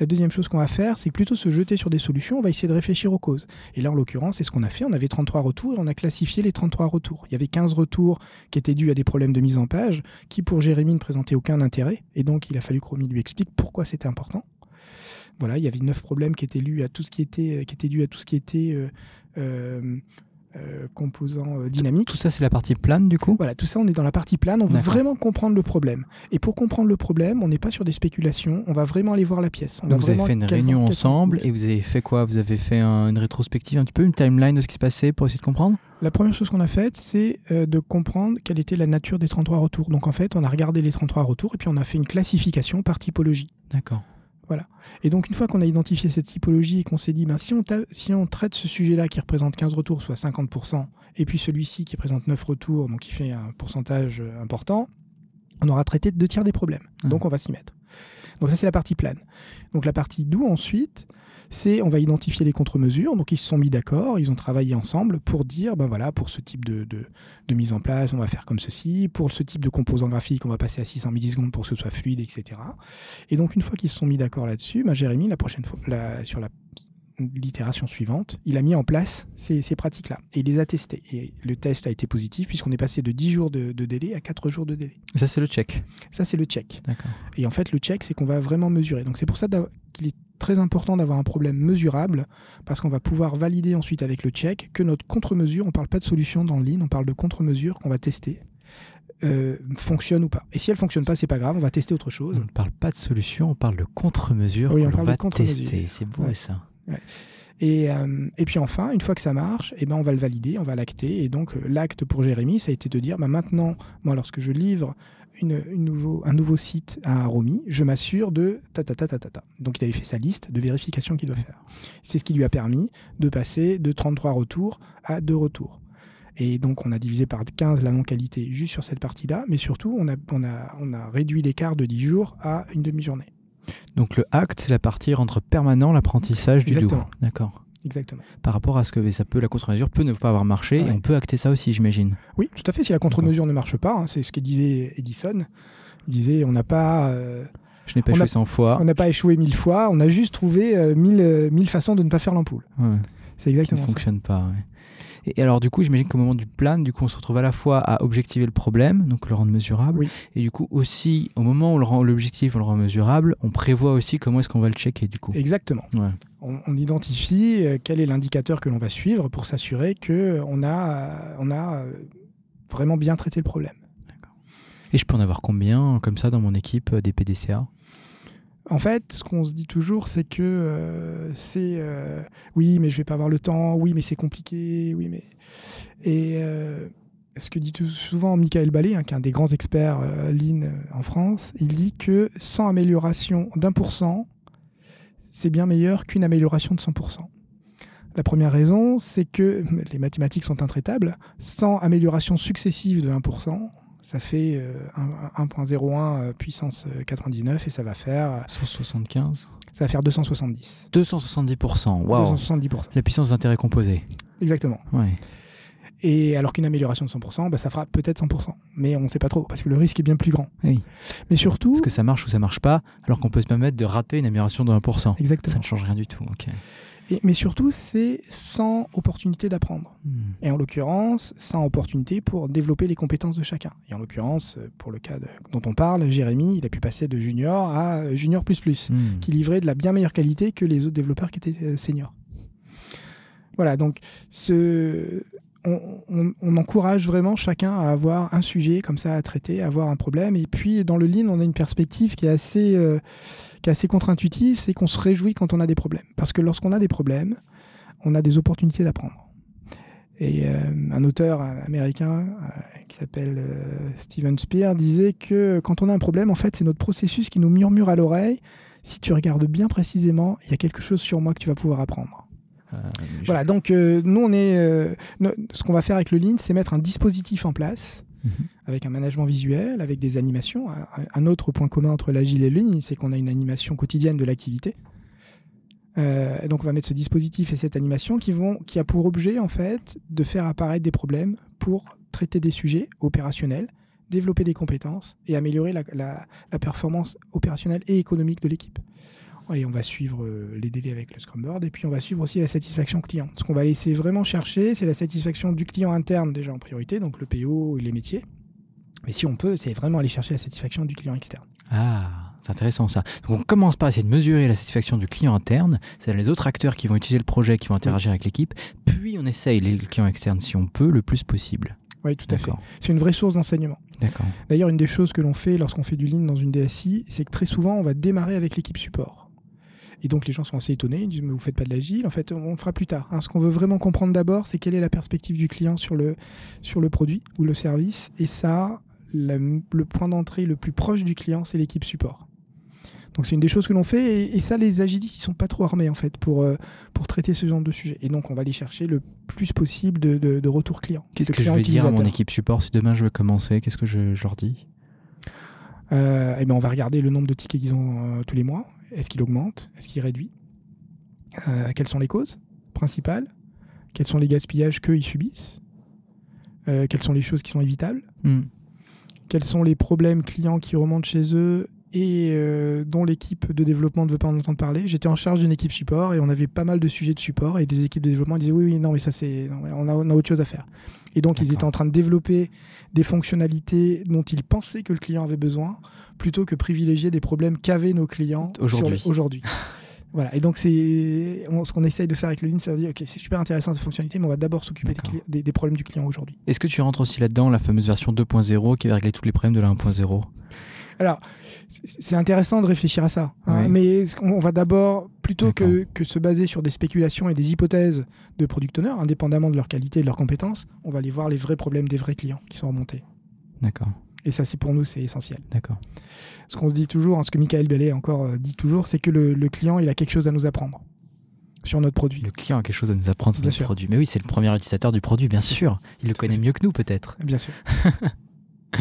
La deuxième chose qu'on va faire, c'est plutôt se jeter sur des solutions, on va essayer de réfléchir aux causes. Et là, en l'occurrence, c'est ce qu'on a fait. On avait 33 retours et on a classifié les 33 retours. Il y avait 15 retours qui étaient dus à des problèmes de mise en page, qui pour Jérémy ne présentaient aucun intérêt. Et donc il a fallu que Romy lui explique pourquoi c'était important. Voilà, il y avait neuf problèmes qui étaient dus à tout ce qui était, qui était dû à tout ce qui était euh, euh, euh, composants euh, dynamiques. Tout ça, c'est la partie plane du coup? Voilà, tout ça, on est dans la partie plane. On veut vraiment comprendre le problème. Et pour comprendre le problème, on n'est pas sur des spéculations. On va vraiment aller voir la pièce. On Donc vous avez fait une réunion ensemble et vous avez fait quoi? Vous avez fait un- une rétrospective un petit peu, une timeline de ce qui se passait pour essayer de comprendre? La première chose qu'on a faite, c'est euh, de comprendre quelle était la nature des 33 retours. Donc en fait, on a regardé les 33 retours et puis on a fait une classification par typologie. D'accord. Et donc une fois qu'on a identifié cette typologie et qu'on s'est dit, ben, si, on ta- si on traite ce sujet-là qui représente 15 retours, soit 50%, et puis celui-ci qui présente 9 retours, donc qui fait un pourcentage euh, important, on aura traité deux tiers des problèmes. Ah. Donc on va s'y mettre. Donc ça c'est la partie plane. Donc la partie doux ensuite, c'est on va identifier les contre-mesures. Donc ils se sont mis d'accord, ils ont travaillé ensemble pour dire, ben voilà, pour ce type de, de- de mise en place, on va faire comme ceci. Pour ce type de composant graphique, on va passer à 600 millisecondes pour que ce soit fluide, etc. Et donc une fois qu'ils se sont mis d'accord là-dessus, ben, Jérémy, la prochaine fois, la- sur la l'itération suivante, il a mis en place ces, ces pratiques-là et il les a testées. Et le test a été positif puisqu'on est passé de 10 jours de, de délai à 4 jours de délai. Ça, c'est le check. Ça, c'est le check. Et en fait, le check, c'est qu'on va vraiment mesurer. Donc c'est pour ça qu'il est très important d'avoir un problème mesurable, parce qu'on va pouvoir valider ensuite avec le check que notre contre-mesure, on ne parle pas de solution dans le lean, on parle de contre-mesure qu'on va tester, euh, fonctionne ou pas. Et si elle fonctionne pas, c'est pas grave, on va tester autre chose. On ne parle pas de solution, on parle de contre-mesure Oui, on parle de va contre-mesure. tester. C'est beau Ouais. ça. Et, euh, et puis enfin, une fois que ça marche, eh ben on va le valider, on va l'acter. Et donc euh, l'acte pour Jérémy, ça a été de dire, bah, maintenant, moi, lorsque je livre une, une nouveau, un nouveau site à Romy, je m'assure de ta ta ta ta ta ta. Donc il avait fait sa liste de vérifications qu'il doit faire. C'est ce qui lui a permis de passer de 33 retours à 2 retours. Et donc on a divisé par 15 la non-qualité juste sur cette partie-là, mais surtout on a, on a, on a réduit l'écart de 10 jours à une demi-journée. Donc le acte, c'est la partie entre permanent l'apprentissage du. Exactement. D'accord. Exactement. Par rapport à ce que ça peut, la contre-mesure peut ne pas avoir marché, Ouais. et on peut acter ça aussi, j'imagine. Oui, tout à fait. Si la contre-mesure ne marche pas, hein, c'est ce que disait Edison. Il disait on n'a pas, euh, Je n'ai pas échoué a- 100 fois. on n'a pas échoué mille fois, on a juste trouvé euh, mille, euh, mille façons de ne pas faire l'ampoule. Ouais. C'est qui ne exactement ça. fonctionne pas. ouais. Et alors du coup, j'imagine qu'au moment du plan, du coup, on se retrouve à la fois à objectiver le problème, donc le rendre mesurable, Oui. et du coup aussi, au moment où on le rend- l'objectif, on le rend mesurable, on prévoit aussi comment est-ce qu'on va le checker du coup. Exactement. Ouais. On, on identifie euh, quel est l'indicateur que l'on va suivre pour s'assurer que on a, euh, on a euh, vraiment bien traité le problème. Et je peux en avoir combien comme ça dans mon équipe des PDCA En fait, ce qu'on se dit toujours, c'est que euh, c'est euh, oui, mais je vais pas avoir le temps. Oui, mais c'est compliqué. Oui, mais et euh, ce que dit souvent Michael Ballet, hein, un des grands experts lean en France, il dit que sans amélioration d'un pour cent, c'est bien meilleur qu'une amélioration de 100%. La première raison, c'est que les mathématiques sont intraitables. Sans amélioration successive de 1%, ça fait euh, un- un- 1.01 euh, puissance euh, 99 et ça va faire 175 ça va faire 270. 270%, waouh 270%. La puissance d'intérêt composé. Exactement. Ouais. Et alors qu'une amélioration de 100%, bah, ça fera peut-être 100%. Mais on ne sait pas trop, parce que le risque est bien plus grand. Oui. Mais surtout... Est-ce que ça marche ou ça marche pas, alors qu'on peut se permettre de rater une amélioration de 1% Ça Exactement. ne change rien du tout. ok. Et- mais surtout, c'est sans opportunité d'apprendre. Hmm. Et en l'occurrence, sans opportunité pour développer les compétences de chacun. Et en l'occurrence, pour le cas de- dont on parle, Jérémy, il a pu passer de junior à euh, junior plus plus, Hmm. qui livrait de la bien meilleure qualité que les autres développeurs qui étaient euh, seniors. Voilà, donc ce, on, encourage vraiment chacun à avoir un sujet comme ça à traiter, à avoir un problème. Et puis dans le lean, on a une perspective qui est assez, euh, assez contre-intuitive, c'est qu'on se réjouit quand on a des problèmes. Parce que lorsqu'on a des problèmes, on a des opportunités d'apprendre. Et euh, un auteur américain euh, qui s'appelle Steven Spear disait que quand on a un problème, en fait, c'est notre processus qui nous murmure à l'oreille. Si tu regardes bien précisément, il y a quelque chose sur moi que tu vas pouvoir apprendre. Euh, Voilà, donc euh, nous, on est, euh, ce qu'on va faire avec le Lean, c'est mettre un dispositif en place Mhm. avec un management visuel, avec des animations. Un, un autre point commun entre l'agile et le Lean, c'est qu'on a une animation quotidienne de l'activité. Euh, donc on va mettre ce dispositif et cette animation qui, vont, qui a pour objet en fait de faire apparaître des problèmes pour traiter des sujets opérationnels, développer des compétences et améliorer la, la- la performance opérationnelle et économique de l'équipe. Et on va suivre euh, les délais avec le Scrum Board et puis on va suivre aussi la satisfaction client. Ce qu'on va laisser vraiment chercher, c'est la satisfaction du client interne déjà en priorité, donc le PO et les métiers. Mais si on peut, c'est vraiment aller chercher la satisfaction du client externe. Ah, C'est intéressant ça. Donc on commence par essayer de mesurer la satisfaction du client interne, c'est les autres acteurs qui vont utiliser le projet, qui vont interagir avec l'équipe, puis on essaye les clients externes si on peut le plus possible. Oui, tout à fait. C'est une vraie source d'enseignement. D'accord. D'ailleurs, une des choses que l'on fait lorsqu'on fait du lean dans une DSI, c'est que très souvent, on va démarrer avec l'équipe support. Et donc les gens sont assez étonnés, ils disent mais vous faites pas de l'agile, en fait on le fera plus tard. Hein. Ce qu'on veut vraiment comprendre d'abord, c'est quelle est la perspective du client sur le, sur le produit ou le service. Et ça, le point d'entrée le plus proche du client, c'est l'équipe support. Donc c'est une des choses que l'on fait et, ça les agilistes ils sont pas trop armés en fait pour, euh, pour traiter ce genre de sujet. Et donc on va aller chercher le plus possible de, de, retour client. Qu'est-ce que je vais dire à mon équipe support si demain je veux commencer? Qu'est-ce que je, leur dis? Euh, eh ben on va regarder le nombre de tickets qu'ils ont euh, tous les mois. Est-ce qu'il augmente? Est-ce qu'il réduit? Quelles sont les causes principales? Quels sont les gaspillages qu'ils subissent? Quelles sont les choses qui sont évitables? Hmm. Quels sont les problèmes clients qui remontent chez eux? Et euh, dont l'équipe de développement ne veut pas en entendre parler. J'étais en charge d'une équipe support et on avait pas mal de sujets de support et des équipes de développement disaient oui, oui, non, mais ça c'est, on, a, on a autre chose à faire. Et donc ils étaient en train de développer des fonctionnalités dont ils pensaient que le client avait besoin plutôt que privilégier des problèmes qu'avaient nos clients aujourd'hui. aujourd'hui. Voilà, et donc c'est ce qu'on essaye de faire avec le Lean, c'est de dire ok, c'est super intéressant cette fonctionnalité, mais on va d'abord s'occuper des, des, problèmes du client aujourd'hui. Est-ce que tu rentres aussi là-dedans la fameuse version 2.0 qui va régler tous les problèmes de la 1.0 alors, c'est intéressant de réfléchir à ça, hein, mais on va d'abord, plutôt que, que, se baser sur des spéculations et des hypothèses de product owners, indépendamment de leur qualité et de leurs compétences, on va aller voir les vrais problèmes des vrais clients qui sont remontés. D'accord. Et ça, c'est pour nous, c'est essentiel. D'accord. Ce qu'on se dit toujours, hein, ce que Michael Bellet encore euh, dit toujours, c'est que le, client, il a quelque chose à nous apprendre sur notre produit. Le client a quelque chose à nous apprendre sur notre produit. Mais oui, c'est le premier utilisateur du produit, bien sûr. Il le connaît mieux que nous, peut-être. Bien sûr.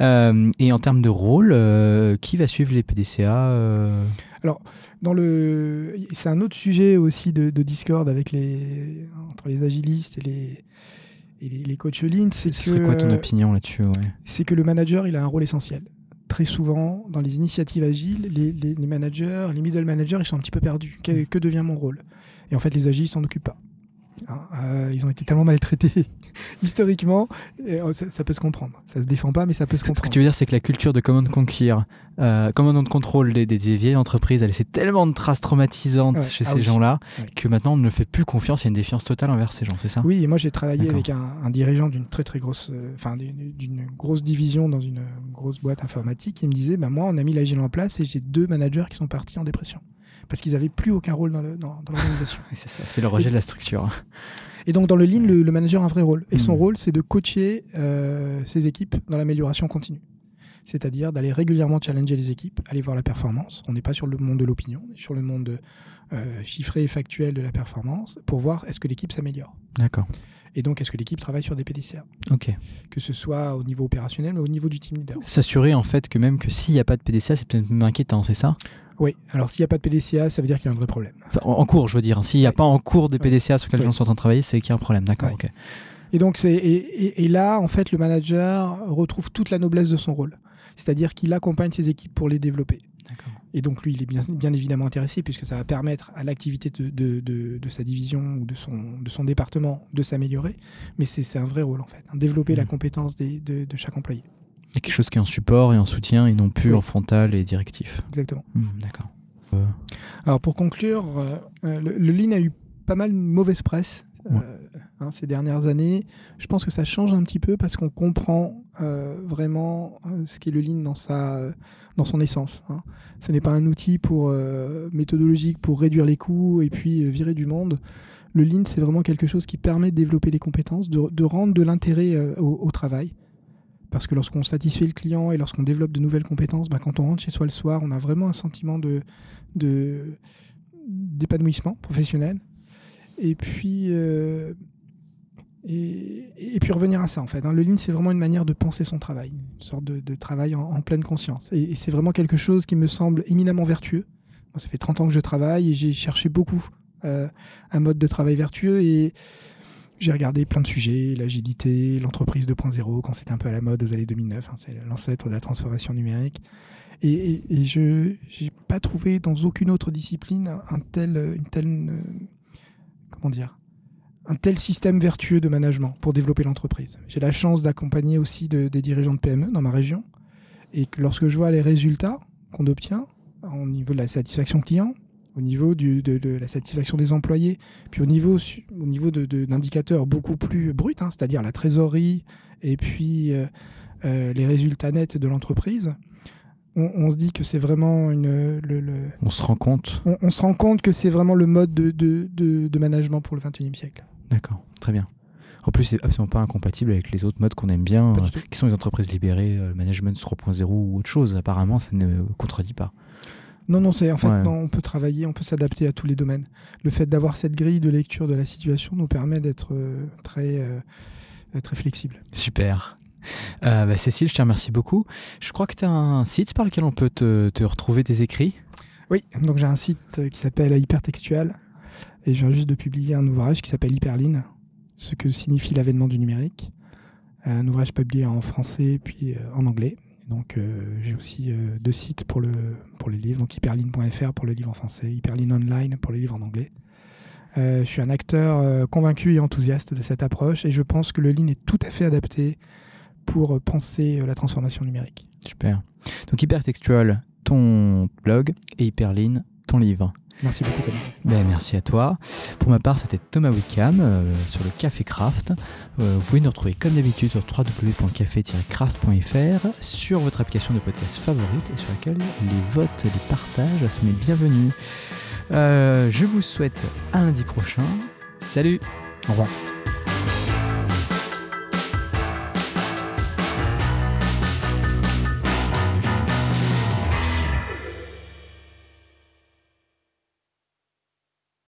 Euh, et en termes de rôle, euh, qui va suivre les PDCA euh Alors, dans le, c'est un autre sujet aussi de, Discord avec les entre les agilistes et les et les, coachs lean. C'est que, quoi ton opinion là-dessus C'est que le manager, il a un rôle essentiel. Très souvent, dans les initiatives agiles, les, managers, les middle managers, ils sont un petit peu perdus. Que, mm. que devient mon rôle? Et en fait, les agiles s'en occupent pas. Hein, ils ont été tellement maltraités historiquement, oh, ça, peut se comprendre. Ça se défend pas, mais ça peut se comprendre. Ce que tu veux dire, c'est que la culture de command conquer, euh, command contrôle des, des, vieilles entreprises, elle laissé tellement de traces traumatisantes chez ah ces gens-là que maintenant on ne fait plus confiance. Il y a une défiance totale envers ces gens, c'est ça? Oui, et moi j'ai travaillé avec un, dirigeant d'une très très grosse, euh, enfin d'une grosse division dans une grosse boîte informatique qui me disait, bah, moi on a mis l'agile en place et j'ai deux managers qui sont partis en dépression parce qu'ils n'avaient plus aucun rôle dans l'organisation. c'est ça, c'est le rejet de la structure. Et donc dans le Lean, le, manager a un vrai rôle. Et son hmm. rôle, c'est de coacher euh, ses équipes dans l'amélioration continue. C'est-à-dire d'aller régulièrement challenger les équipes, aller voir la performance. On n'est pas sur le monde de l'opinion, on est sur le monde euh, chiffré et factuel de la performance pour voir est-ce que l'équipe s'améliore. D'accord. Et donc, est-ce que l'équipe travaille sur des PDCA Ok. Que ce soit au niveau opérationnel ou au niveau du team leader. S'assurer en fait que même que s'il n'y a pas de PDCA, c'est peut-être même inquiétant, c'est ça? Oui, alors s'il n'y a pas de PDCA, ça veut dire qu'il y a un vrai problème. En, cours, je veux dire. S'il n'y a pas en cours des PDCA sur lesquels les gens sont en train de travailler, c'est qu'il y a un problème. D'accord, ok. Et donc, c'est, et, là, en fait, le manager retrouve toute la noblesse de son rôle. C'est-à-dire qu'il accompagne ses équipes pour les développer. Et donc, lui, il est bien, bien, évidemment intéressé puisque ça va permettre à l'activité de, de, sa division ou de son, de son département de s'améliorer. Mais c'est, un vrai rôle, en fait. Hein, développer la mmh. compétence des, de, chaque employé. Il y a quelque chose qui est en support et en soutien et non plus en frontal et directif. Exactement. Hmm, d'accord. Euh. Alors pour conclure, euh, euh, le, Lean a eu pas mal de mauvaise presse hein, ces dernières années. Je pense que ça change un petit peu parce qu'on comprend vraiment ce qu'est le Lean dans, sa, dans son essence. Hein. Ce n'est pas un outil pour, méthodologique pour réduire les coûts et puis virer du monde. Le Lean, c'est vraiment quelque chose qui permet de développer les compétences, de, rendre de l'intérêt au, travail parce que lorsqu'on satisfait le client et lorsqu'on développe de nouvelles compétences, bah, quand on rentre chez soi le soir, on a vraiment un sentiment de, d'épanouissement professionnel. Et puis, euh, et, puis revenir à ça en fait. Hein. Le Lean, c'est vraiment une manière de penser son travail, une sorte de, travail en, pleine conscience. Et, c'est vraiment quelque chose qui me semble éminemment vertueux. Ça fait 30 ans que je travaille et j'ai cherché beaucoup euh, un mode de travail vertueux et j'ai regardé plein de sujets, l'agilité, l'entreprise 2.0, quand c'était un peu à la mode aux années 2009, hein, c'est l'ancêtre de la transformation numérique. Et, je n'ai pas trouvé dans aucune autre discipline une telle, euh, comment dire, un tel système vertueux de management pour développer l'entreprise. J'ai la chance d'accompagner aussi des dirigeants de PME dans ma région. Et que lorsque je vois les résultats qu'on obtient au niveau de la satisfaction client, au niveau du, de, de, la satisfaction des employés, puis au niveau, au niveau d'indicateurs beaucoup plus bruts, hein, c'est-à-dire la trésorerie et puis euh, euh, les résultats nets de l'entreprise, on, on, se dit que c'est vraiment une. Le, le, on se rend compte on, on se rend compte que c'est vraiment le mode de, de, de management pour le 21e siècle. D'accord, très bien. En plus, c'est absolument pas incompatible avec les autres modes qu'on aime bien, euh, qui sont les entreprises libérées, euh, le management 3.0 ou autre chose. Apparemment, ça ne contredit pas. Non, non, c'est en fait, ouais. non, on peut travailler, on peut s'adapter à tous les domaines. Le fait d'avoir cette grille de lecture de la situation nous permet d'être euh, très, euh, très flexible. Super. Euh, bah, Cécile, je te remercie beaucoup. Je crois que tu as un site par lequel on peut te, te retrouver tes écrits? Oui, donc j'ai un site qui s'appelle Hypertextual et je viens juste de publier un ouvrage qui s'appelle Hyperline, ce que signifie l'avènement du numérique. Un ouvrage publié en français puis en anglais. Donc euh, j'ai aussi euh, deux sites pour, le, pour les livres, donc hyperline.fr pour le livre en français, hyperline online pour le livre en anglais. Euh, je suis un acteur euh, convaincu et enthousiaste de cette approche et je pense que le lean est tout à fait adapté pour penser la transformation numérique. Super. Donc Hypertextual, ton blog et Hyperline, ton livre. Merci beaucoup Thomas. Ben, merci à toi. Pour ma part, c'était Thomas Wickham euh, sur le Café Craft. Euh, vous pouvez nous retrouver comme d'habitude sur www.café-craft.fr sur votre application de podcast favorite et sur laquelle les votes, les partages sont les bienvenus. Euh, je vous souhaite à lundi prochain. Salut Au revoir.